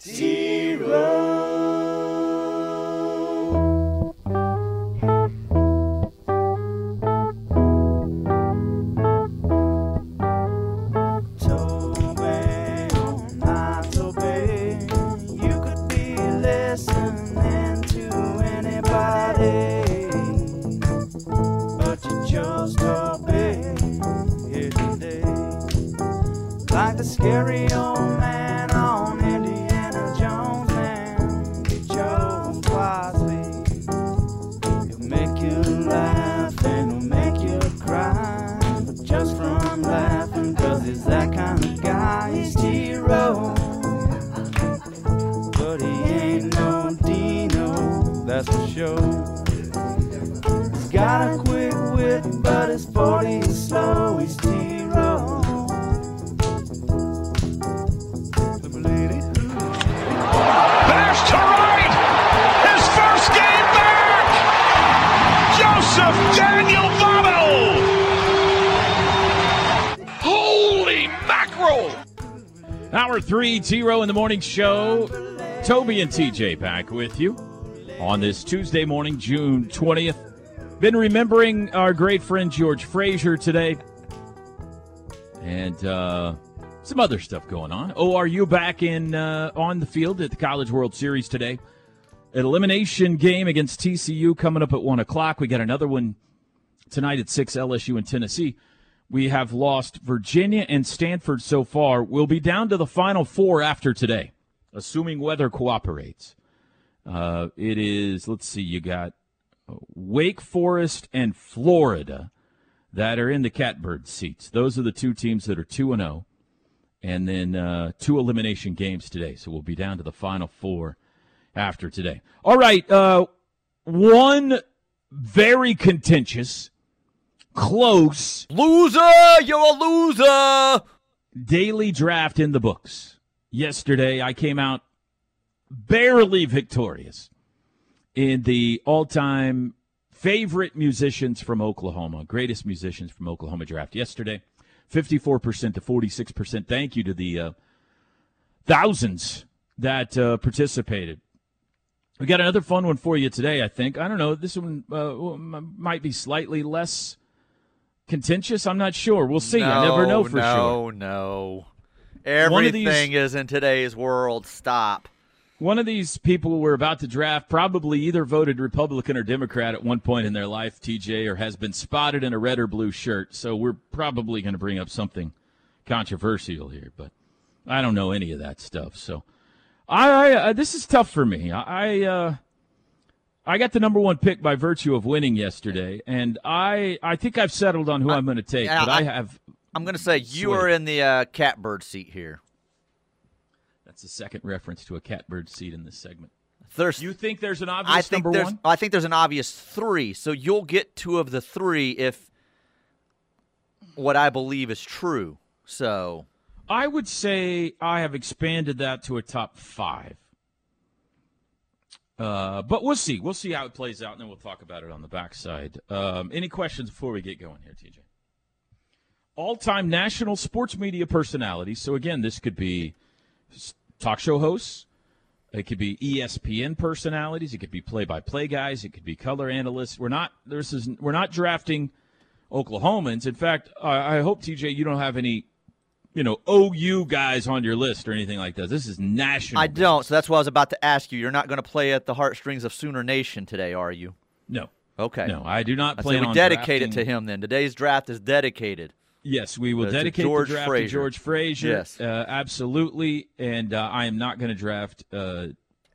Toby, Hour T Row in the Morning Show. Toby and TJ back with you on this Tuesday morning, June 20th. Been remembering our great friend George Frazier today. And uh, some other stuff going on. Oh, are you back in uh, on the field at the College World Series today. An elimination game against TCU coming up at 1 o'clock. We got another one tonight at 6 LSU in Tennessee. We have lost Virginia and Stanford so far. We'll be down to the final four after today, assuming weather cooperates. Uh, it is, let's see, you got Wake Forest and Florida that are in the catbird seats. Those are the two teams that are 2 and 0. And then uh, two elimination games today. So we'll be down to the final four after today. All right. Uh, one very contentious, close Loser! You're a loser! daily draft in the books. Yesterday, I came out barely victorious in the all time favorite musicians from Oklahoma, greatest musicians from Oklahoma draft yesterday. 54% to 46%. Thank you to the uh, thousands that uh, participated. We got another fun one for you today, I think. I don't know. This one uh, might be slightly less contentious. I'm not sure. We'll see. I never know for no, sure. No, of Everything these- is in today's world. Stop. One of these people we're about to draft probably either voted Republican or Democrat at one point in their life, TJ, or has been spotted in a red or blue shirt. So we're probably going to bring up something controversial here, but I don't know any of that stuff. So I, I uh, this is tough for me. I I, uh, I got the number one pick by virtue of winning yesterday, and I I think I've settled on who I, am going to take, but I, I- have. I'm going to say you Sway. are in the uh, catbird seat here. That's the second reference to a catbird seat in this segment. There's, You think there's an obvious I think number there's, one? I think there's an obvious three. So you'll get two of the three if what I believe is true. So I would say I have expanded that to a top five. Uh, but we'll see. We'll see how it plays out, and then we'll talk about it on the backside. Um, any questions before we get going here, TJ? All time national sports media personalities. So, again, this could be talk show hosts, it could be ESPN personalities, it could be play by play guys, it could be color analysts. We're not, this is, we're not drafting Oklahomans. In fact, I, I hope, TJ, you don't have any you know, OU guys on your list or anything like that. This is national. I don't. So that's what I was about to ask you. You're not going to play at the heartstrings of Sooner Nation today, are you? No. Okay. No, I do not plan we on dedicate it to him then. Today's draft is dedicated. Yes, we will Uh, dedicate George the draft Frazier. to George Frazier. Yes. uh, absolutely. And uh, I am not going to draft uh,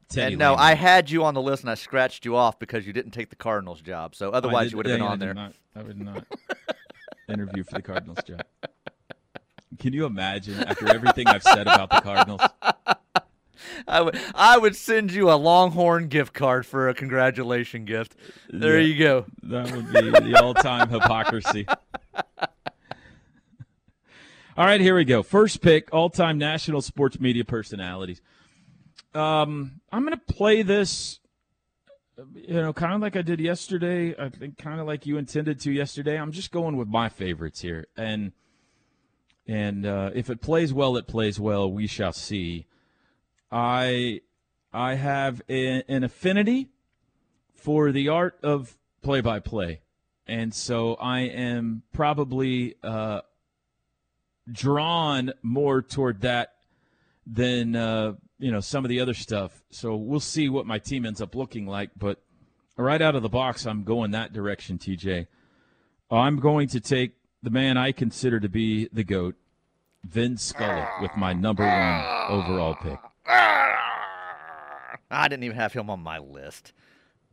Teddy. And no, Lehman. I had you on the list and I scratched you off because you didn't take the Cardinals job. So otherwise did- you would have been yeah, I on there. Not, I would not interview for the Cardinals job. Can you imagine after everything I've said about the Cardinals? I would I would send you a Longhorn gift card for a congratulation gift. There Yeah. you go. That would be the all-time hypocrisy. All right, here we go. First pick, all-time national sports media personalities. Um, I'm going to play this, you know, kind of like I did yesterday. I think kind of like you intended to yesterday. I'm just going with my favorites here, and and uh, if it plays well, it plays well. We shall see. I I have a, an affinity for the art of play by play, and so I am probably uh, drawn more toward that than uh, you know some of the other stuff. So we'll see what my team ends up looking like, but right out of the box, I'm going that direction, TJ. I'm going to take the man I consider to be the GOAT, Vin Scully, with my number one overall pick. I didn't even have him on my list.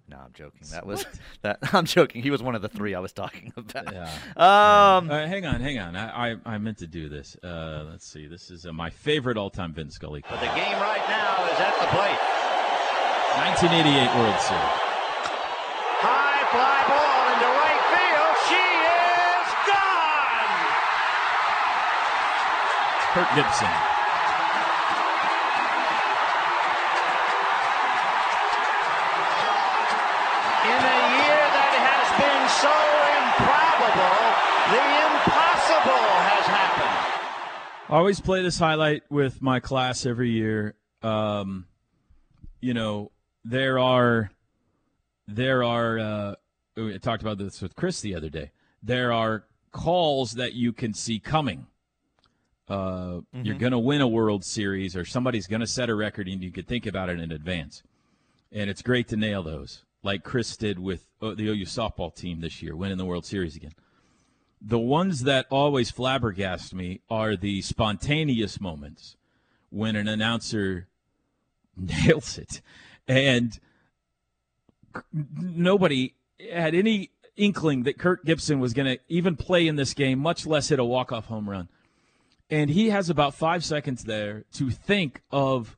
No, I'm joking. That was that. I'm joking. He was one of the three I was talking about. Yeah. Um, Uh, hang on, hang on. I, I, I meant to do this. Uh, let's see. This is uh, my favorite all time Vin Scully. But the game right now is at the plate. 1988 World Series. High fly ball Kirk Gibson. In a year that has been so improbable, the impossible has happened. I always play this highlight with my class every year. Um, you know, there are, there are. Uh, we talked about this with Chris the other day. There are calls that you can see coming. Uh, You're going to win a World Series, or somebody's going to set a record, and you can think about it in advance. And it's great to nail those, like Chris did with uh, the OU softball team this year, winning the World Series again. The ones that always flabbergast me are the spontaneous moments when an announcer nails it. And nobody had any inkling that Kirk Gibson was going to even play in this game, much less hit a walk-off home run. And he has about five seconds there to think of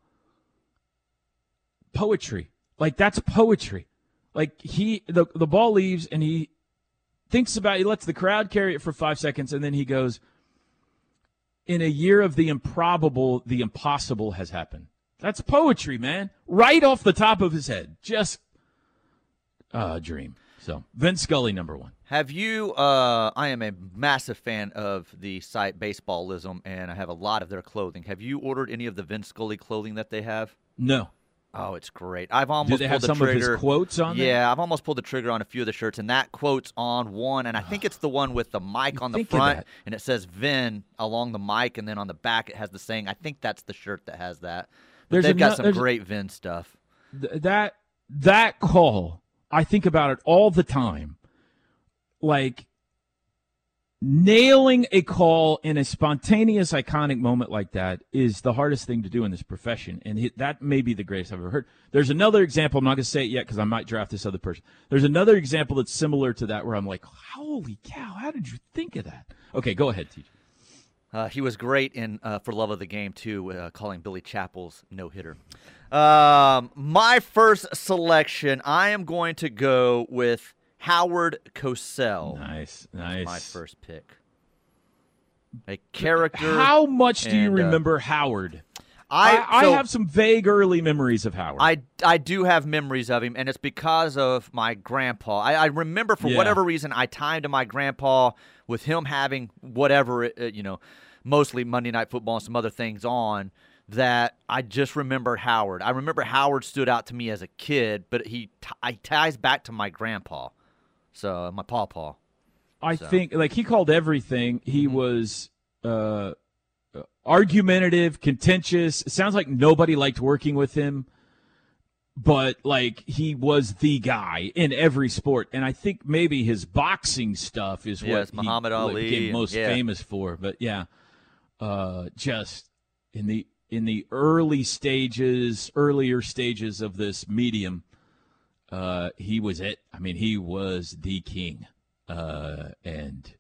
poetry. Like that's poetry. Like he the the ball leaves and he thinks about he lets the crowd carry it for five seconds and then he goes in a year of the improbable the impossible has happened. That's poetry man. Right off the top of his head. Just a dream. So vince scully number one Have you? Uh, I am a massive fan of the site Baseballism, and I have a lot of their clothing. Have you ordered any of the Vince Scully clothing that they have? no Oh, it's great. I've do almost they pulled have the some trigger. of his quotes on there Yeah, I've almost pulled the trigger on a few of the shirts, and that quote's on one, and I think it's the one with the mic on the front, and it says Vin along the mic, and then on the back it has the saying. I think that's the shirt that has that. But There's they've got some great Vin stuff. Th- that that call i think about it all the time like nailing a call in a spontaneous iconic moment like that is the hardest thing to do in this profession and it, that may be the greatest i've ever heard there's another example i'm not going to say it yet because i might draft this other person there's another example that's similar to that where i'm like holy cow how did you think of that okay go ahead TJ. Uh, he was great in uh, For Love of the Game too, uh, calling Billy Chapel's no hitter. Um, my first selection, I am going to go with Howard Cosell. nice nice My first pick. A character. how much do you and, uh, remember howard I I, I have some vague early memories of howard I, I do have memories of him, and it's because of my grandpa. I, I remember for Yeah. whatever reason I timed to my grandpa with him having whatever uh, you know, mostly Monday Night Football and some other things on. That I just remembered Howard. I remember Howard stood out to me as a kid, but he t- I ties back to my grandpa, so my pawpaw. I So. think like he called everything. He Mm-hmm. was uh, argumentative, contentious. It sounds like nobody liked working with him, but like he was the guy in every sport. And I think maybe his boxing stuff is Yes, what Muhammad what Ali became most yeah. famous for. But yeah, uh, just in the in the early stages, earlier stages of this medium, uh, he was it. I mean, he was the king. Uh, and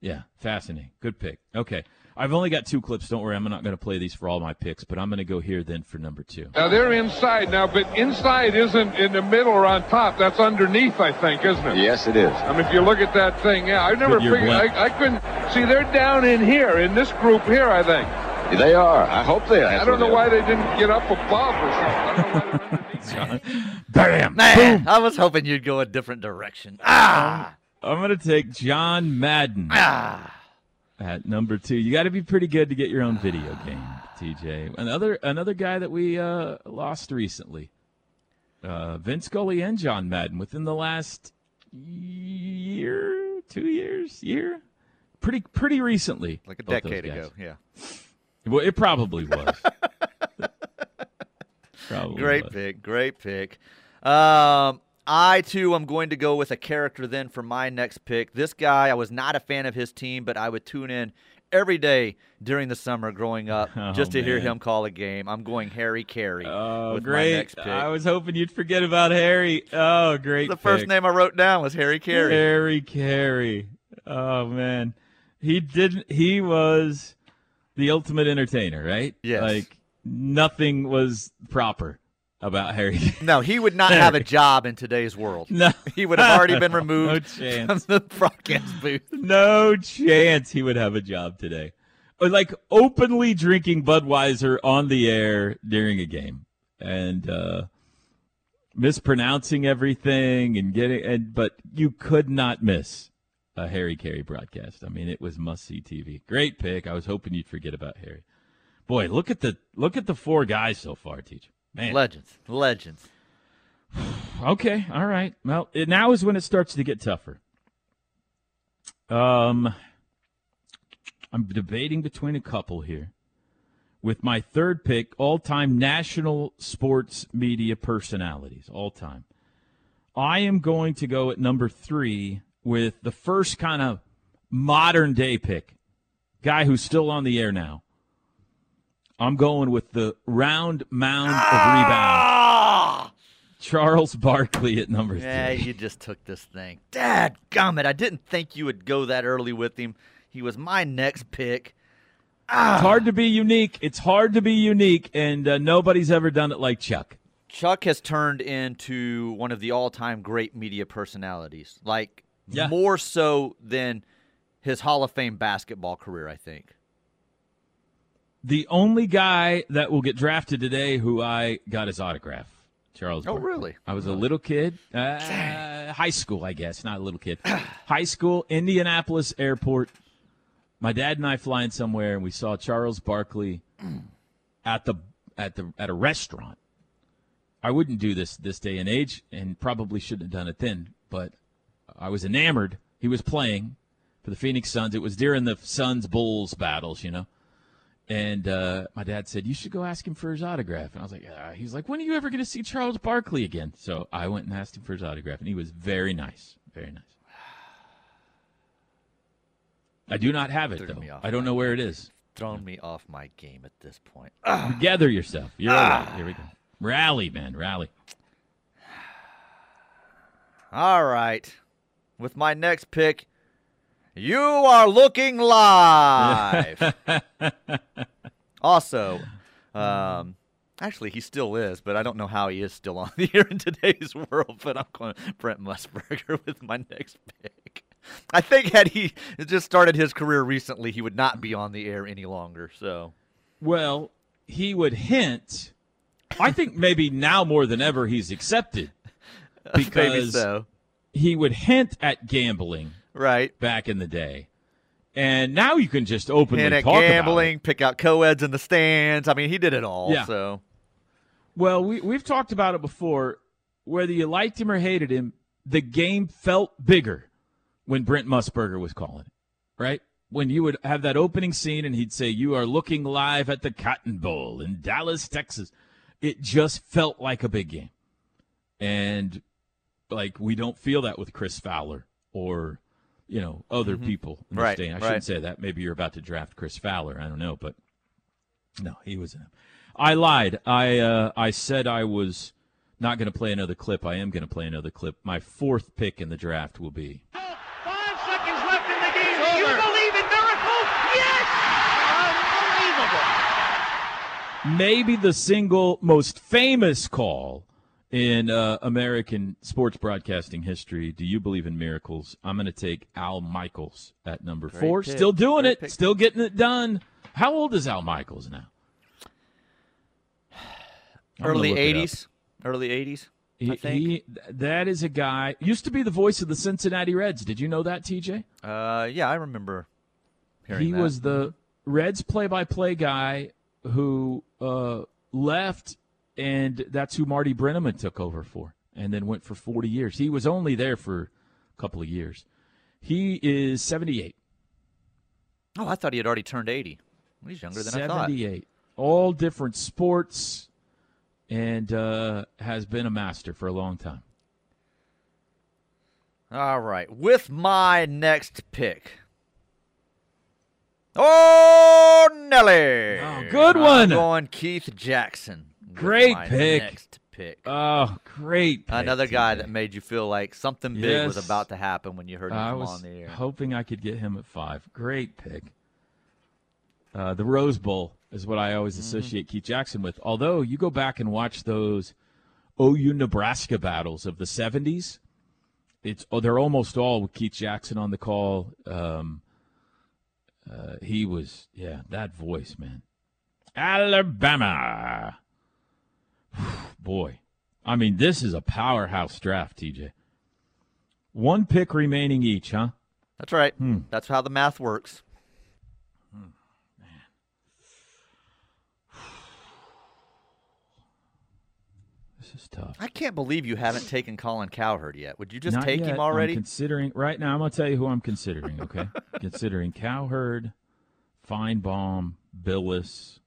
yeah, fascinating. Good pick. Okay. I've only got two clips. Don't worry. I'm not going to play these for all my picks, but I'm going to go here then for number two. Now they're inside now, but inside isn't in the middle or on top. That's underneath, I think, isn't it? Yes, it is. I mean, if you look at that thing, yeah, I never figured. I, I couldn't see. They're down in here in this group here. I think. They are. I hope they are. I don't know why they didn't get up above or something. I don't know why they're underneath. Bam! Man, I was hoping you'd go a different direction. Ah, I'm going to take John Madden. ah. at number two. You got to be pretty good to get your own video game, TJ. Another another guy that we uh, lost recently, uh, Vince Scully and John Madden within the last year, two years, year, pretty pretty recently, Like a decade ago. Yeah. Well, it probably was. probably Great pick. Great pick. Um, I too am going to go with a character then for my next pick. This guy, I was not a fan of his team, but I would tune in every day during the summer growing up Oh, just to hear him call a game. I'm going Harry Caray Oh, with great! my next pick. I was hoping you'd forget about Harry. Oh, great! the first name I wrote down was Harry Caray. Harry Caray. Oh man, he didn't. He was the ultimate entertainer, right? Yes. Like nothing was proper about Harry. No, he would not have a job in today's world. no, He would have already been No removed chance. from the broadcast booth. no chance he would have a job today. Or like openly drinking Budweiser on the air during a game and uh, mispronouncing everything and getting and but you could not miss a Harry Caray broadcast. I mean, it was must see TV. Great pick. I was hoping you'd forget about Harry. Boy, look at the look at the four guys so far, teacher. Man, Legends. Legends. Okay, all right. Well, it, now is when it starts to get tougher. Um, I'm debating between a couple here. With my third pick, all-time national sports media personalities, all time. I am going to go at number three with the first kind of modern day pick, guy who's still on the air now. I'm going with the round mound of rebound. Ah! Charles Barkley at number Yeah, three. you just took this thing. Dad gummit. I didn't think you would go that early with him. He was my next pick. It's hard to be unique. It's hard to be unique, and uh, nobody's ever done it like Chuck. Chuck has turned into one of the all-time great media personalities. Like Yeah. more so than his Hall of Fame basketball career, I think. The only guy that will get drafted today who I got his autograph, Charles. Oh, Barkley. really? I was a little kid, uh, high school, I guess, not a little kid. high school, Indianapolis Airport. My dad and I flying somewhere, and we saw Charles Barkley at the at the at a restaurant. I wouldn't do this this day and age, and probably shouldn't have done it then. But I was enamored. He was playing for the Phoenix Suns. It was during the Suns Bulls battles, you know. And uh, my dad said, "You should go ask him for his autograph." And I was like, uh, "He's like, when are you ever going to see Charles Barkley again?" So I went and asked him for his autograph, and he was very nice, very nice. I do not have it though. I don't know where it is. Thrown me off my game at this point. Gather yourself. You're all right. Here we go. Rally, man, rally. All right. With my next pick, you are looking live. also, um, actually, he still is, but I don't know how he is still on the air in today's world. But I'm going Brent Musburger with my next pick. I think had he just started his career recently, he would not be on the air any longer. So, Well, he would hint. I think maybe now more than ever he's accepted because so. he would hint at gambling Right. back in the day. And now you can just openly And at talk about it. gambling, pick out co-eds in the stands. I mean, he did it all. Yeah. So, Well, we, we've talked about it before. Whether you liked him or hated him, the game felt bigger when Brent Musburger was calling it, right? When you would have that opening scene and he'd say, You are looking live at the Cotton Bowl in Dallas, Texas. It just felt like a big game. And like we don't feel that with Chris Fowler or, you know, other people in this Right, day. I right. shouldn't say that. Maybe you're about to draft Chris Fowler. I don't know, but no, he was. I lied. I uh, I said I was not going to play another clip. I am going to play another clip. My fourth pick in the draft will be Five seconds left in the game. Do you believe in miracles? Yes! Unbelievable. maybe the single most famous call in uh, American sports broadcasting history. Do you believe in miracles? I'm going to take Al Michaels at number four. pick. Still doing Great it. pick. Still getting it done. How old is Al Michaels now? I'm early look it up. '80s. Early '80s. He, I think. he- that is a guy used to be the voice of the Cincinnati Reds. Did you know that, TJ? Uh, yeah, I remember hearing he that. was the Reds play-by-play guy who uh, left, and that's who Marty Brennaman took over for, and then went for 40 years. He was only there for a couple of years. He is 78. Oh, I thought he had already turned 80. Well, he's younger than I thought. 78. All different sports, and uh, has been a master for a long time. All right. With my next pick. Oh, Nelly. Oh, good I'm one. going Keith Jackson. Great pick. Next pick. Oh, great! pick, Another guy that made you feel like something big was about to happen when you heard him I come was on the air. hoping I could get him at five. Great pick. Uh, the Rose Bowl is what I always Mm-hmm. associate Keith Jackson with. Although you go back and watch those OU Nebraska battles of the '70s, it's oh, they're almost all with Keith Jackson on the call. Um, uh, he was, yeah, that voice, man. Alabama. Boy, I mean, this is a powerhouse draft, TJ. One pick remaining each, huh? That's right. Hmm. That's how the math works. This is tough. I can't believe you haven't taken Colin Cowherd yet. Would you just Not take yet. him already? I'm considering right now. I'm gonna tell you who I'm considering. Okay, considering Cowherd, Finebaum, Bilas,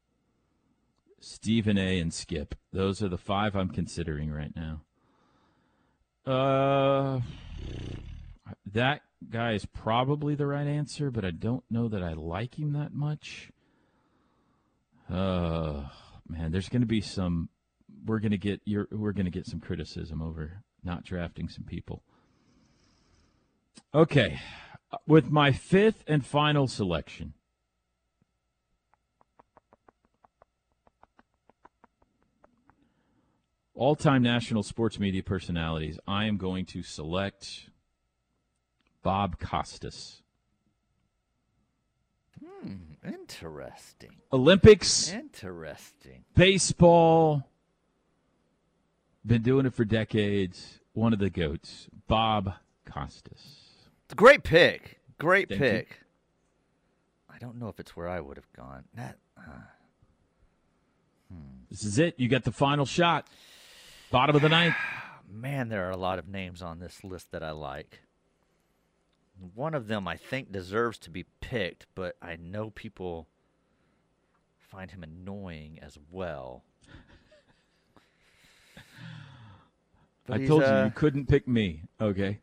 Stephen A. and Skip. Those are the five I'm considering right now. Uh, that guy is probably the right answer, but I don't know that I like him that much. Uh, man, there's going to be some. We're going to get you're, We're going to get some criticism over not drafting some people. Okay, with my fifth and final selection. All time national sports media personalities, I am going to select Bob Costas. Hmm, interesting. Olympics, Interesting. baseball, been doing it for decades. One of the goats, Bob Costas. Great pick. Great Thank you. pick. I don't know if it's where I would have gone. That This is it. You got the final shot. Bottom of the ninth. man, there are a lot of names on this list that I like. One of them I think deserves to be picked, but I know people find him annoying as well. I told you uh, you couldn't pick me. Okay.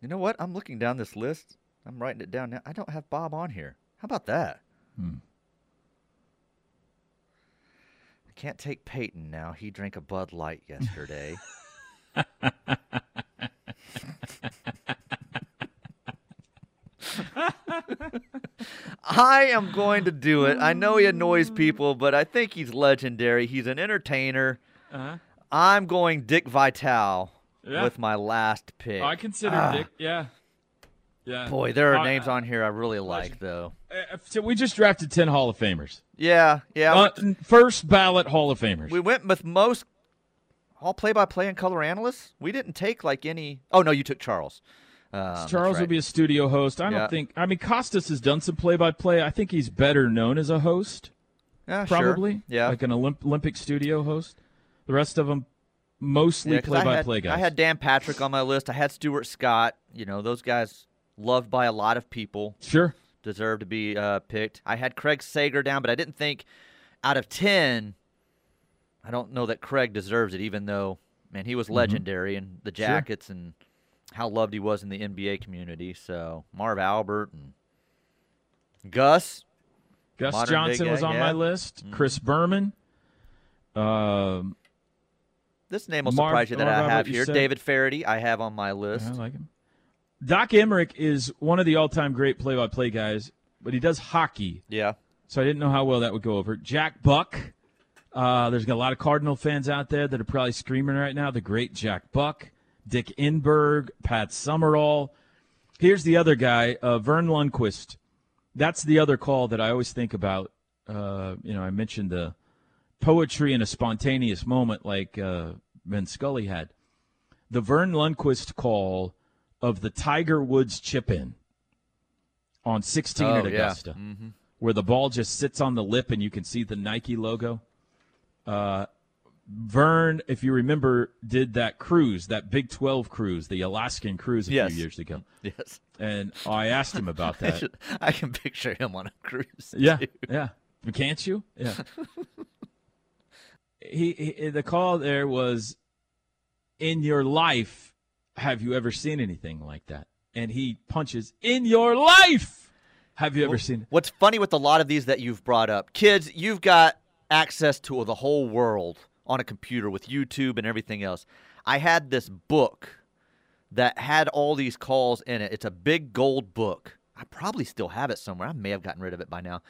You know what? I'm looking down this list. I'm writing it down now. I don't have Bob on here. How about that? Hmm. I can't take Peyton now. He drank a Bud Light yesterday. I am going to do it. I know he annoys people, but I think he's legendary. He's an entertainer. Uh-huh. I'm going Dick Vitale Yeah. with my last pick. I consider Ah. Dick. Yeah. Yeah. Boy, there are Uh, names on here I really like, though. uh, so we just drafted 10 Hall of Famers. Yeah, yeah. Uh, first ballot Hall of Famers. we went with most all play-by-play and color analysts. We didn't take like any. Oh no, you took Charles. Um, Charles right. would be a studio host. I don't think. I mean, Costas has done some play-by-play. I think he's better known as a host, yeah, sure. probably. Yeah. like an Olymp- Olympic studio host. The rest of them, mostly Yeah, 'cause I had- play-by-play guys. I had Dan Patrick on my list. I had Stuart Scott. You know, those guys loved by a lot of people. sure. deserve to be uh, picked. I had Craig Sager down, but I didn't think out of 10, I don't know that Craig deserves it, even though, man, he was legendary in the Mm-hmm. Sure. Jackets and how loved he was in the NBA community. So Marv Albert and Gus. Gus Modern Johnson was on yeah. my list. Mhm. Chris Berman. Um, This name will Marv- surprise you that Marv I have here. David Feherty, I have on my list. I like him. Doc Emrick is one of the all-time great play-by-play guys, but he does hockey, Yeah. so I didn't know how well that would go over. Jack Buck. Uh, there's a lot of Cardinal fans out there that are probably screaming right now. The great Jack Buck, Dick Enberg, Pat Summerall. Here's the other guy, uh, Verne Lundquist. That's the other call that I always think about. Uh, you know, I mentioned the poetry in a spontaneous moment like uh, Vin Scully had. The Verne Lundquist call of the Tiger Woods chip in on 16 Oh, at yeah. Augusta, where the ball just sits on the lip and you can see the Nike logo. Uh, Verne, if you remember, did that cruise, that Big 12 cruise, the Alaskan cruise a Yes. few years ago. Yes. And I asked him about I, that. should- I can picture him on a cruise. Yeah, too. yeah. Can't you? Yeah. he, he the call there was, "In your life, have you ever seen anything like that?" And he punches, "In your life, have you ever seen?" What's funny with a lot of these that you've brought up, kids, you've got access to the whole world on a computer with YouTube and everything else. I had this book that had all these calls in it. It's a big gold book. I probably still have it somewhere. I may have gotten rid of it by now.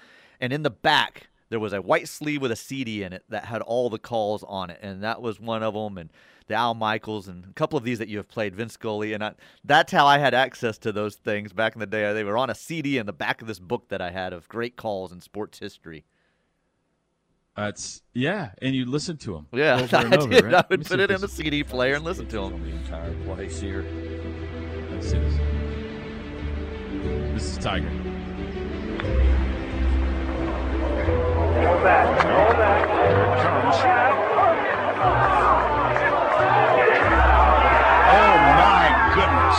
And in the back, there was a white sleeve with a CD in it that had all the calls on it, and that was one of them. And the Al Michaels and a couple of these that you have played, Vince Scully, and I, that's how I had access to those things back in the day. They were on a CD in the back of this book that I had of great calls in sports history. That's yeah, and you listen to them. Yeah, over and I over, did. right? I would put it in the CD player and listen to them. The entire place here. This. This is Tiger. Oh my goodness.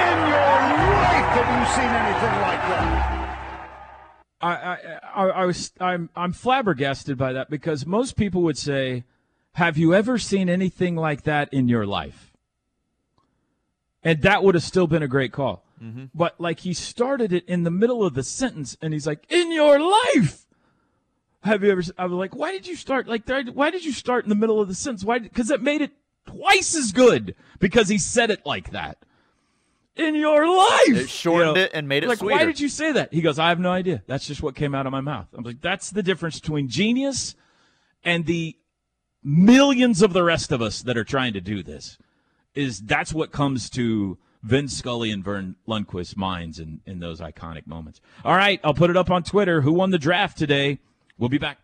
In your life have you seen anything like that? I, I, I, I was I'm I'm flabbergasted by that because most people would say, "Have you ever seen anything like that in your life?" And that would have still been a great call. Mm-hmm. But like he started it in the middle of the sentence, and he's like, "In your life." Have you ever? I was like, "Why did you start like? Why did you start in the middle of the sentence? Why? Because it made it twice as good because he said it like that. In your life, It shortened it and made it like, sweeter. why did you say that? He goes, I have no idea. That's just what came out of my mouth. I'm like, that's the difference between genius and the millions of the rest of us that are trying to do this. Is that's what comes to Vince Scully and Verne Lundquist's minds in, in those iconic moments. All right, I'll put it up on Twitter. Who won the draft today? We'll be back.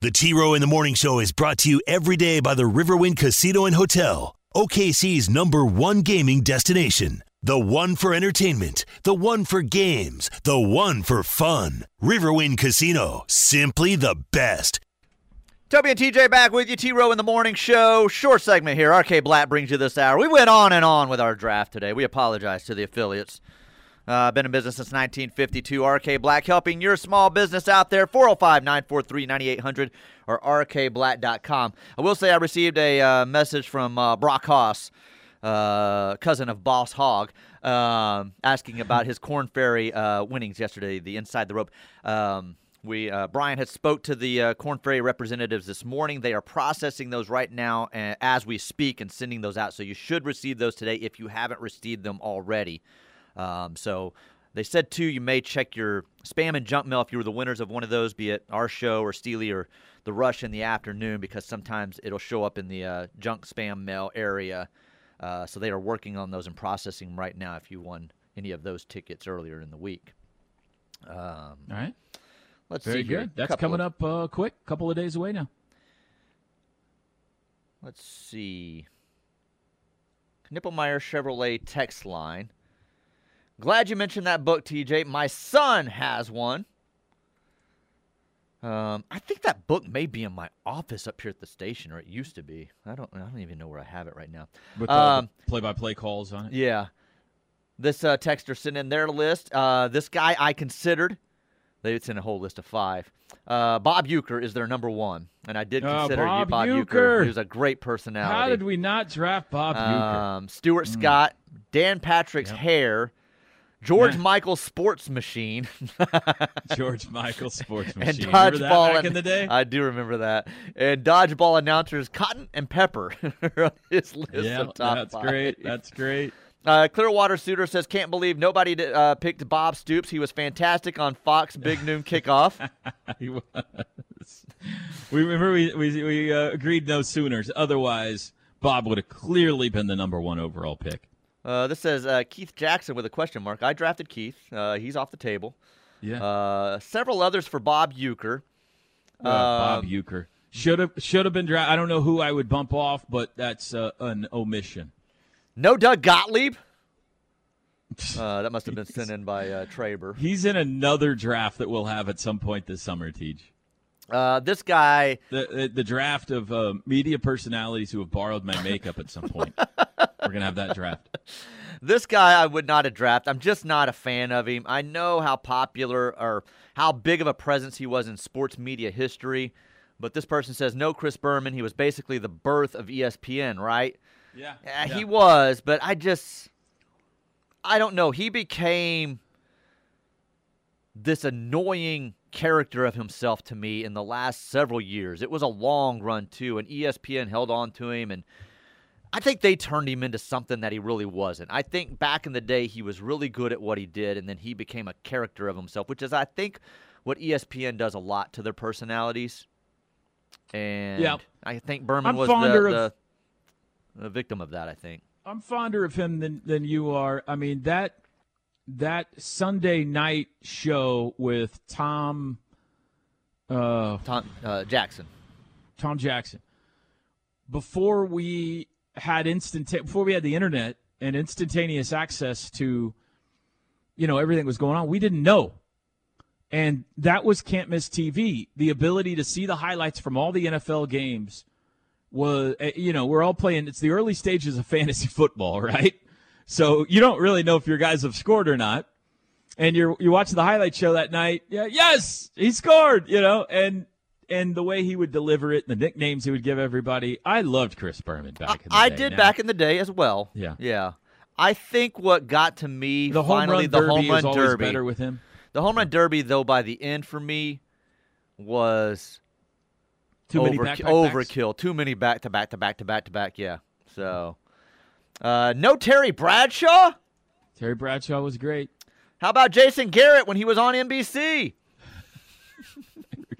The T Row in the Morning Show is brought to you every day by the Riverwind Casino and Hotel, OKC's number one gaming destination. The one for entertainment, the one for games, the one for fun. Riverwind Casino, simply the best. Toby and TJ back with you. T Row in the morning show. Short segment here. RK Black brings you this hour. We went on and on with our draft today. We apologize to the affiliates. Uh, been in business since 1952. RK Black helping your small business out there. 405 943 9800 or rkblack.com. I will say I received a uh, message from uh, Brock Haas, uh, cousin of Boss Hog, um, asking about his Korn Ferry uh, winnings yesterday, the inside the rope. Um, we uh, Brian had spoke to the uh, Korn Ferry representatives this morning. They are processing those right now uh, as we speak and sending those out. So you should receive those today if you haven't received them already. Um, so they said too, you may check your spam and junk mail if you were the winners of one of those, be it our show or Steely or the Rush in the afternoon, because sometimes it'll show up in the uh, junk spam mail area. Uh, so they are working on those and processing right now. If you won any of those tickets earlier in the week, um, All right. Let's Very see here. good. That's Couple coming of- up uh, quick. Couple of days away now. Let's see. Knippelmeyer Chevrolet text line. Glad you mentioned that book, TJ. My son has one. Um, I think that book may be in my office up here at the station, or it used to be. I don't. I don't even know where I have it right now. With all Um, play-by-play calls on it. Yeah. This uh, texter sent in their list. Uh, this guy I considered. They it's in a whole list of five. Uh, Bob Uecker is their number one, and I did Oh, consider you Bob Bob Uecker. Uecker. He was a great personality. How did we not draft Bob Uecker? Um, Stuart Scott, Dan Patrick's hair, George Yeah. Michael Sports Machine, George Michael Sports and Machine. Remember that dodgeball. back in the day? I do remember that. And dodgeball announcers Cotton and Pepper are on his list yeah, of top that's five. great. That's great. Uh, Clearwater Suitor says, "Can't believe nobody uh, picked Bob Stoops. He was fantastic on Fox Big Noon Kickoff." he was. We remember we we, we uh, agreed no sooner. Otherwise, Bob would have clearly been the number one overall pick. Uh, this says uh, Keith Jackson with a question mark. I drafted Keith. Uh, he's off the table. Yeah. Uh, several others for Bob Uecker. Uh, Bob Uecker should have should have been drafted. I don't know who I would bump off, but that's uh, an omission. No Doug Gottlieb. Uh, that must have been sent in by uh, Traber. He's in another draft that we'll have at some point this summer, Teach. Uh, this guy, The, the, the draft of uh, media personalities who have borrowed my makeup at some point. We're gonna have that draft. this guy, I would not have drafted. I'm just not a fan of him. I know how popular or how big of a presence he was in sports media history, but this person says no. Chris Berman, he was basically the birth of ESPN, right? Yeah, Yeah, he was, but I just I don't know. He became this annoying character of himself to me in the last several years. It was a long run too, and ESPN held on to him and I think they turned him into something that he really wasn't. I think back in the day he was really good at what he did and then he became a character of himself, which is I think what ESPN does a lot to their personalities. And Yeah. I think Berman I'm was the, of- the victim of that, I think. I'm fonder of him than than you are. I mean that that Sunday night show with Tom uh, Tom uh, Jackson. Tom Jackson. Before we had instant before we had the internet and instantaneous access to you know everything was going on, we didn't know. And that was can't miss TV. The ability to see the highlights from all the NFL games was eh, you know, we're all playing it's the early stages of fantasy football, right? So you don't really know if your guys have scored or not. And you're you watch the highlight show that night. Yeah, yes, he scored, you know, and and the way he would deliver it, the nicknames he would give everybody. I loved Chris Berman back in the I day. did Now, back in the day as well. Yeah. Yeah. I think what got to me the home finally run the derby home run always derby. better with him. The home run derby though by the end for me was Too many overki- back, back, backs? overkill. Too many back to back to back to back to back, yeah. So uh, no Terry Bradshaw? Terry Bradshaw was great. How about Jason Garrett when he was on NBC?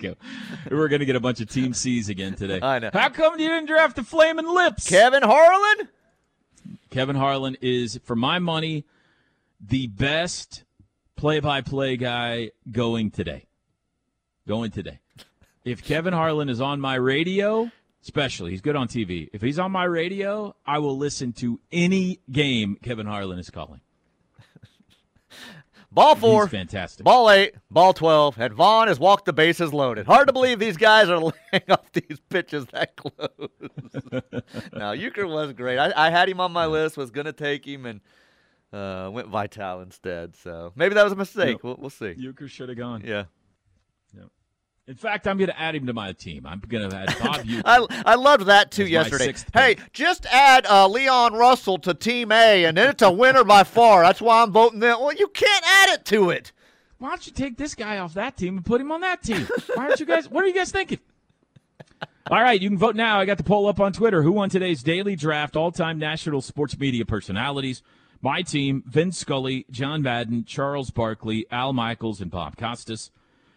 Okay. We're going to get a bunch of Team C's again today. I know. How come you didn't draft the Flaming Lips? Kevin Harlan? Kevin Harlan is, for my money, the best play-by-play guy going today. Going today. If Kevin Harlan is on my radio, especially he's good on TV. If he's on my radio, I will listen to any game Kevin Harlan is calling. Ball four. He's fantastic. Ball eight, ball 12, and Vaughn has walked the bases loaded. Hard to believe these guys are laying off these pitches that close. now, Uecker was great. I, I had him on my list, was going to take him, and uh, went Vital instead. So maybe that was a mistake. No. We'll, we'll see. Uecker should have gone. Yeah. In fact, I'm going to add him to my team. I'm going to add Bob. I, I loved that too yesterday. Hey, pick. just add uh, Leon Russell to Team A, and then it's a winner by far. That's why I'm voting them. Well, you can't add it to it. Why don't you take this guy off that team and put him on that team? Why aren't you guys? What are you guys thinking? All right, you can vote now. I got the poll up on Twitter. Who won today's daily draft? All-time national sports media personalities. My team: Vince Scully, John Madden, Charles Barkley, Al Michaels, and Bob Costas.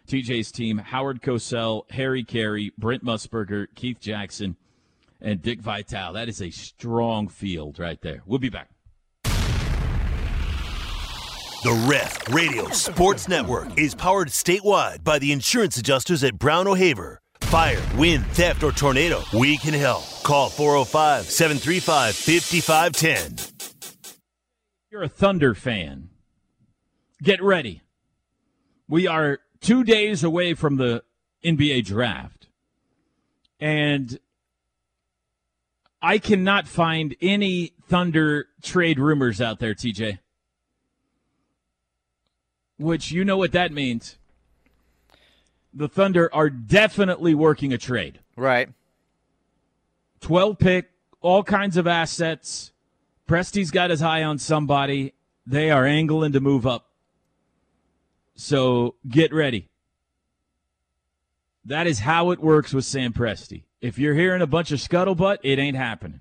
TJ's team: Howard Cosell, Harry Caray, Brent Musburger, Keith Jackson, and Dick Vitale. That is a strong field right there. We'll be back. The Ref Radio Sports Network is powered statewide by the insurance adjusters at Brown O'Haver. Fire, wind, theft, or tornado, we can help. Call 405 735 5510. you're a Thunder fan, get ready. We are two days away from the NBA draft. And I cannot find any Thunder trade rumors out there, TJ. Which you know what that means. The Thunder are definitely working a trade. Right. 12 pick, all kinds of assets. Presti's got his eye on somebody. They are angling to move up. So get ready. That is how it works with Sam Presti. If you're hearing a bunch of scuttlebutt, it ain't happening.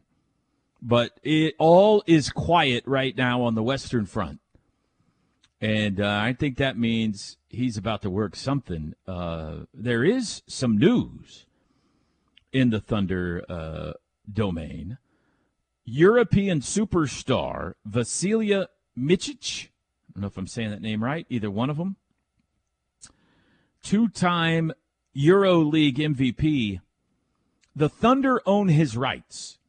But it all is quiet right now on the Western Front. And uh, I think that means he's about to work something. Uh, there is some news in the Thunder uh, domain. European superstar Vasilije Micic. I don't know if I'm saying that name right, either one of them. Two time Euro League MVP, the Thunder own his rights.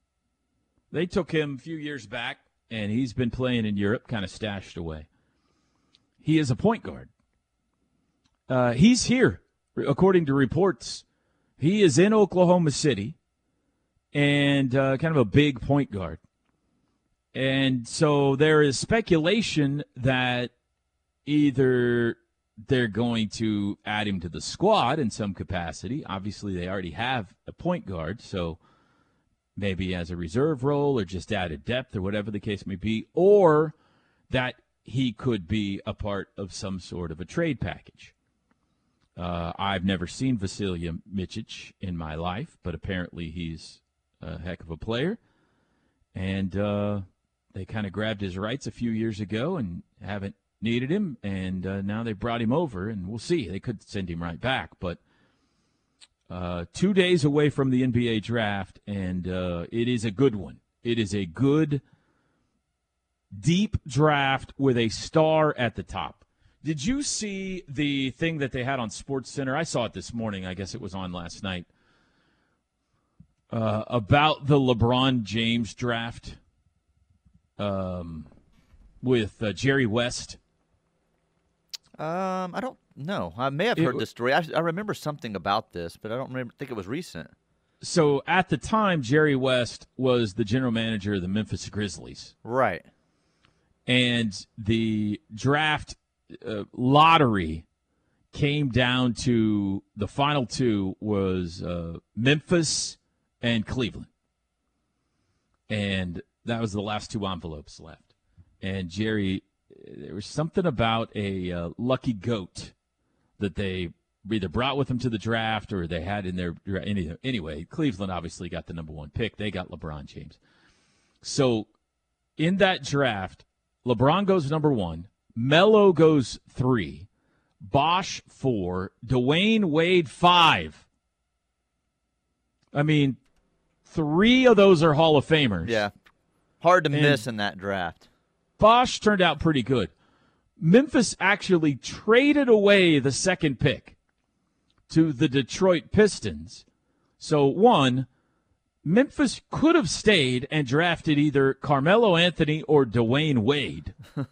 They took him a few years back, and he's been playing in Europe, kind of stashed away. He is a point guard. Uh, he's here, according to reports. He is in Oklahoma City and uh, kind of a big point guard. And so there is speculation that either they're going to add him to the squad in some capacity. Obviously, they already have a point guard, so maybe as a reserve role or just added depth or whatever the case may be, or that he could be a part of some sort of a trade package. Uh, I've never seen Vasilije Micic in my life, but apparently he's a heck of a player. And uh, they kind of grabbed his rights a few years ago and haven't needed him. And uh, now they brought him over, and we'll see. They could send him right back. But uh, two days away from the NBA draft, and uh, it is a good one. It is a good, deep draft with a star at the top. Did you see the thing that they had on Sports Center? I saw it this morning. I guess it was on last night. Uh, about the LeBron James draft um, with uh, Jerry West. Um, I don't know. I may have heard w- this story. I, I remember something about this, but I don't remember, think it was recent. So at the time, Jerry West was the general manager of the Memphis Grizzlies. Right. and the draft uh, lottery came down to the final two was uh, Memphis and Cleveland, and that was the last two envelopes left. And Jerry, there was something about a uh, lucky goat that they either brought with them to the draft or they had in their anyway. Cleveland obviously got the number one pick. They got LeBron James. So in that draft, LeBron goes number one, Melo goes three, Bosh four, Dwyane Wade five. I mean, three of those are Hall of Famers. Yeah. Hard to And- miss in that draft. Bosh turned out pretty good. Memphis actually traded away the second pick to the Detroit Pistons. So, one, Memphis could have stayed and drafted either Carmelo Anthony or Dwyane Wade.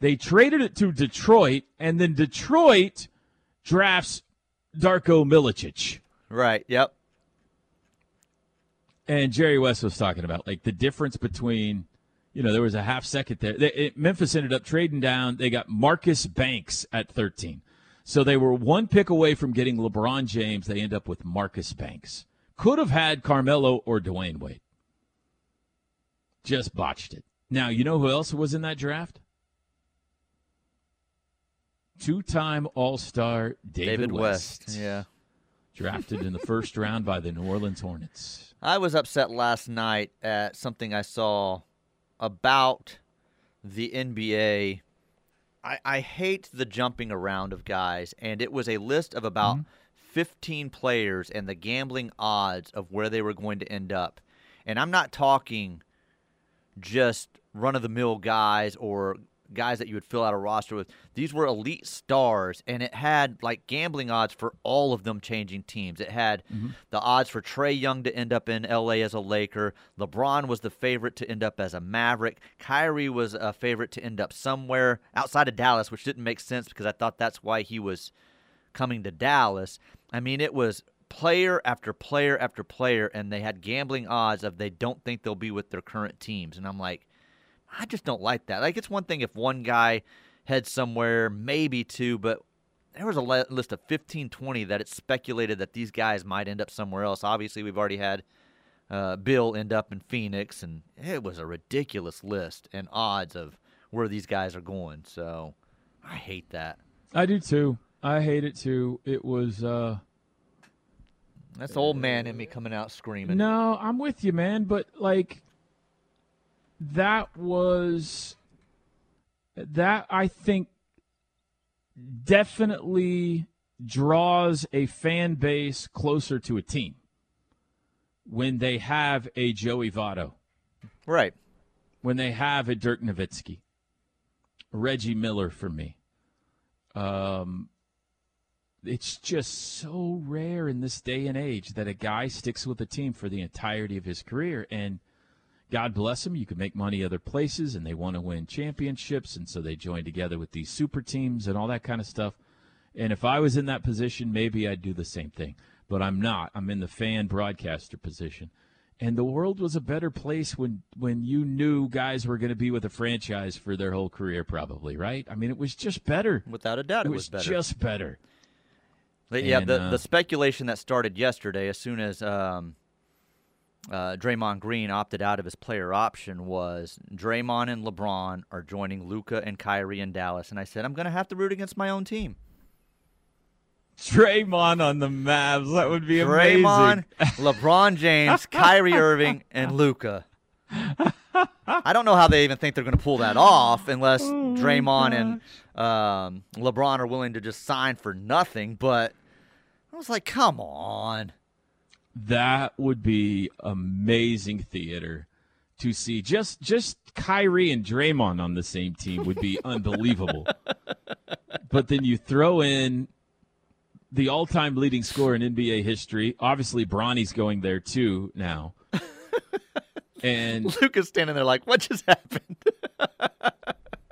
they traded it to Detroit, and then Detroit drafts Darko Milicic. Right. Yep. And Jerry West was talking about like the difference between, you know, there was a half second there. They, it, Memphis ended up trading down. They got Marcus Banks at 13. So they were one pick away from getting LeBron James. They end up with Marcus Banks. Could have had Carmelo or Dwyane Wade. Just botched it. Now, you know who else was in that draft? Two time All Star David, David West. West. Yeah. Drafted in the first round by the New Orleans Hornets. I was upset last night at something I saw about the NBA. I, I hate the jumping around of guys, and it was a list of about mm-hmm. 15 players and the gambling odds of where they were going to end up. And I'm not talking just run of the mill guys or guys that you would fill out a roster with. These were elite stars, and it had like gambling odds for all of them changing teams. It had mm-hmm. the odds for Trae Young to end up in LA as a Laker. LeBron was the favorite to end up as a Maverick. Kyrie was a favorite to end up somewhere outside of Dallas, which didn't make sense because I thought that's why he was coming to Dallas. I mean, it was player after player after player, and they had gambling odds of they don't think they'll be with their current teams. And I'm like, I just don't like that. Like, it's one thing if one guy heads somewhere, maybe two, but there was a list of 15, 20 that it's speculated that these guys might end up somewhere else. Obviously, we've already had uh, Beal end up in Phoenix, and it was a ridiculous list and odds of where these guys are going. So I hate that. I do too. I hate it too. It was uh That's old man in me coming out screaming. No, I'm with you, man, but like that was that I think definitely draws a fan base closer to a team when they have a Joey Votto, Right. when they have a Dirk Nowitzki, Reggie Miller for me. Um, it's just so rare in this day and age that a guy sticks with a team for the entirety of his career. And God bless them. you can make money other places, and they want to win championships, and so they join together with these super teams and all that kind of stuff. And if I was in that position, maybe I'd do the same thing. But I'm not. I'm in the fan broadcaster position. And the world was a better place when when you knew guys were going to be with a franchise for their whole career, probably, right? I mean, it was just better. Without a doubt, It it, was better. just better. Yeah, And, the, uh, the speculation that started yesterday, as soon as um, uh, Draymond Green opted out of his player option, was Draymond and LeBron are joining Luka and Kyrie in Dallas. And I said, I'm going to have to root against my own team. Draymond on the Mavs. That would be Draymond, amazing. LeBron James, Kyrie Irving, and Luka. I don't know how they even think they're going to pull that off unless Oh Draymond and um, LeBron are willing to just sign for nothing. But I was like, come on. That would be amazing theater to see. Just just Kyrie and Draymond on the same team would be unbelievable. But then you throw in the all-time leading scorer in NBA history. Obviously, Bronny's going there too now. And Luka's standing there like, what just happened?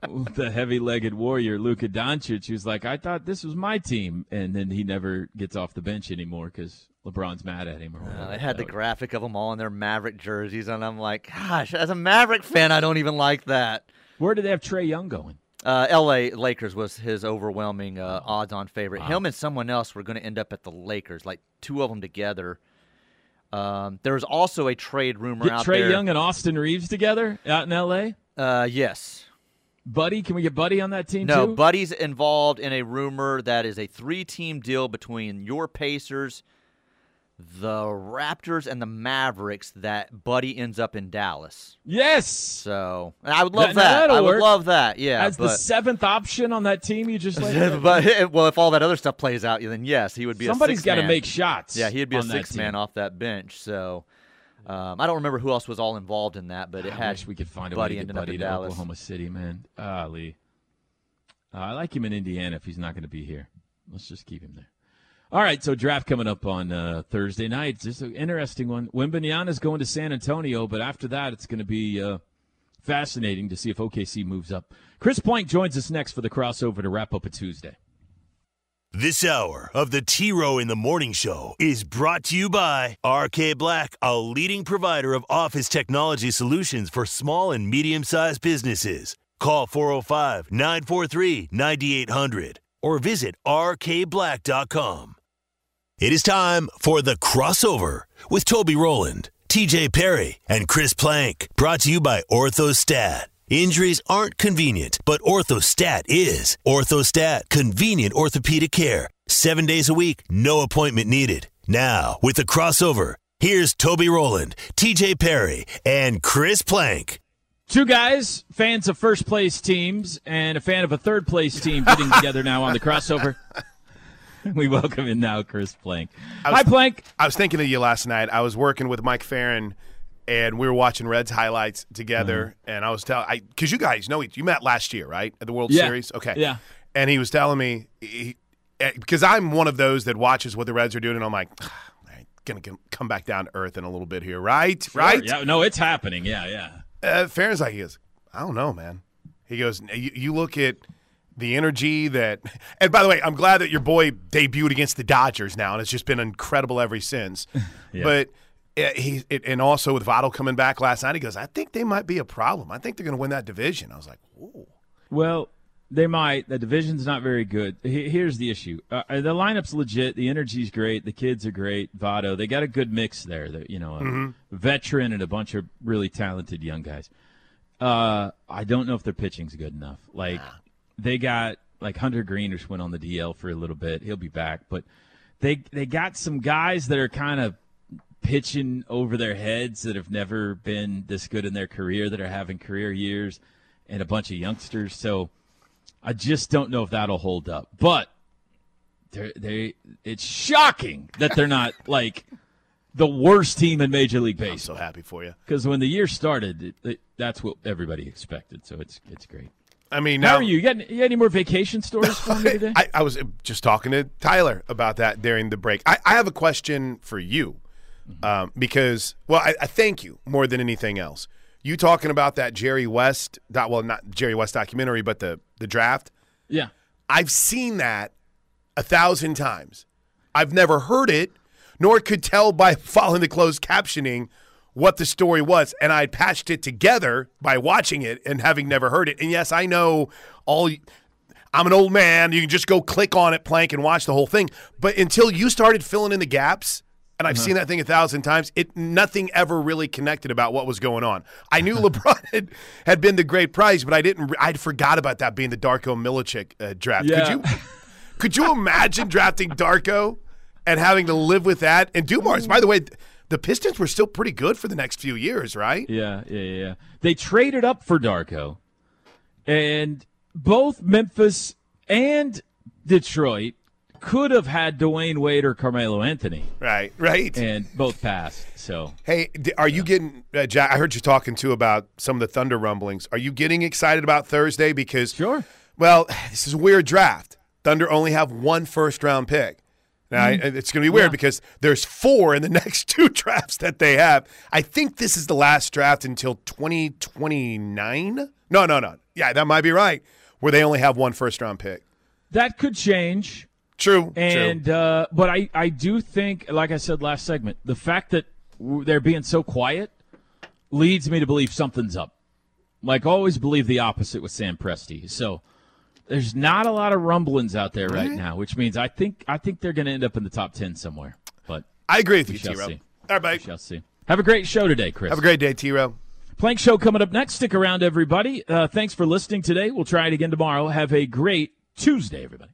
the heavy-legged warrior Luka Doncic, who's like, "I thought this was my team," and then he never gets off the bench anymore because LeBron's mad at him. Or Uh, they had the graphic of them all in their Maverick jerseys, and I'm like, gosh, as a Maverick fan, I don't even like that. Where did they have Trae Young going? Uh, L.A. Lakers was his overwhelming uh, odds-on favorite. Him and someone else were going to end up at the Lakers, like two of them together. Um, there was also a trade rumor Get out Trae there. Young and Austin Reaves together out in L.A. uh, yes. Buddy, can we get Buddy on that team No, too? Buddy's involved in a rumor that is a three-team deal between your Pacers, the Raptors, and the Mavericks. That Buddy ends up in Dallas. yes, So and I would love That- that. I would love that. Yeah, as the seventh option on that team. You just like but well, if all that other stuff plays out, then yes, he would be. somebody's got to make shots. Yeah, he'd be a six man off that bench. So um, I don't remember who else was all involved in that, but it I had wish we could find a Buddy way to get Buddy in to Dallas. Oklahoma City, man. Ah, Lee. Uh, I like him in Indiana if he's not going to be here. Let's just keep him there. All right, so draft coming up on uh, Thursday night. Just an interesting one. Wembanyama's going to San Antonio, but after that, it's going to be uh, fascinating to see if OKC moves up. Chris Plank joins us next for the crossover to wrap up a Tuesday. This hour of the T Row in the Morning Show is brought to you by RK Black, a leading provider of office technology solutions for small and medium sized businesses. Call 405 943 9800 or visit rkblack.com. It is time for the crossover with Toby Rowland, TJ Perry, and Chris Plank. Brought to you by Orthostat. Injuries aren't convenient, but Orthostat is. Orthostat, convenient orthopedic care. Seven days a week, no appointment needed. Now, with the crossover, here's Toby Rowland, TJ Perry, and Chris Plank. Two guys, fans of first place teams, and a fan of a third place team getting together now on the crossover. We welcome in now Chris Plank. Was- Hi, Plank. I was thinking of you last night. I was working with Mike Ferrin, and we were watching Reds highlights together. And I was telling, I because you guys know each, you met last year, right, at the World Yeah. Series. Okay, Yeah. And he was telling me eh, because I'm one of those that watches what the Reds are doing, and I'm like, "Ah, all right, gonna come back down to earth in a little bit here, right? Right? Yeah, no, it's happening. Yeah, yeah. Uh, Ferrin's like, he goes, I don't know, man. He goes, you, you look at the energy that, and by the way, I'm glad that your boy debuted against the Dodgers now, and it's just been incredible ever since. But uh, he, it, and also with Votto coming back last night, he goes, I think they might be a problem. I think they're going to win that division. I was like, ooh. Well, they might. The division's not very good. He- Here's the issue: uh, the lineup's legit. The energy's great. The kids are great. Votto, they got a good mix there. That you know, a veteran and a bunch of really talented young guys. Uh, I don't know if their pitching's good enough. Like they got like Hunter Greene just went on the DL for a little bit. He'll be back, but they they got some guys that are kind of pitching over their heads that have never been this good in their career that are having career years and a bunch of youngsters. So I just don't know if that'll hold up. But they they it's shocking that they're not like the worst team in Major League I'm so happy for you. Because when the year started, it, it, that's what everybody expected. So it's it's great. I mean, How are you? You got, you got any more vacation stories for me today? I, I was just talking to Tyler about that during the break. I, I have a question for you um, because, well, I, I thank you more than anything else. You talking about that Jerry West, doc- well, not Jerry West documentary, but the the draft. yeah. I've seen that a thousand times. I've never heard it, nor could tell by following the closed captioning what the story was. And I patched it together by watching it and having never heard it. And yes, I know all. I'm an old man. You can just go click on it, plank, and watch the whole thing. But until you started filling in the gaps, and I've seen that thing a thousand times, it nothing ever really connected about what was going on. I knew LeBron had, had been the great prize, but I didn't. I'd forgot about that being the Darko Milicic uh, draft. Yeah. Could you could you imagine drafting Darko and having to live with that? And Dumars, by the way, the Pistons were still pretty good for the next few years, right? Yeah, yeah, yeah, yeah. They traded up for Darko, and both Memphis and Detroit could have had Dwyane Wade or Carmelo Anthony, Right, right. and both passed. So Hey, are you getting uh, Jack? I heard you talking too about some of the Thunder rumblings. Are you getting excited about Thursday? Because Sure. Well, this is a weird draft. Thunder only have one first round pick. Now I- it's going to be weird Yeah. because there's four in the next two drafts that they have. I think this is the last draft until 2029. No, no, no. Yeah, that might be right. Where they only have one first round pick. that could change. True. And true. uh, but I I do think, like I said last segment, the fact that they're being so quiet leads me to believe something's up. Like always, believe the opposite with Sam Presti. So there's not a lot of rumblings out there right now, which means I think I think they're going to end up in the top ten somewhere. But I agree with you, T. Row. see. All right, bye. we shall see. Have a great show today, Chris. Have a great day, T. Row. Plank Show coming up next. Stick around, everybody. Uh, thanks for listening today. We'll try it again tomorrow. Have a great Tuesday, everybody.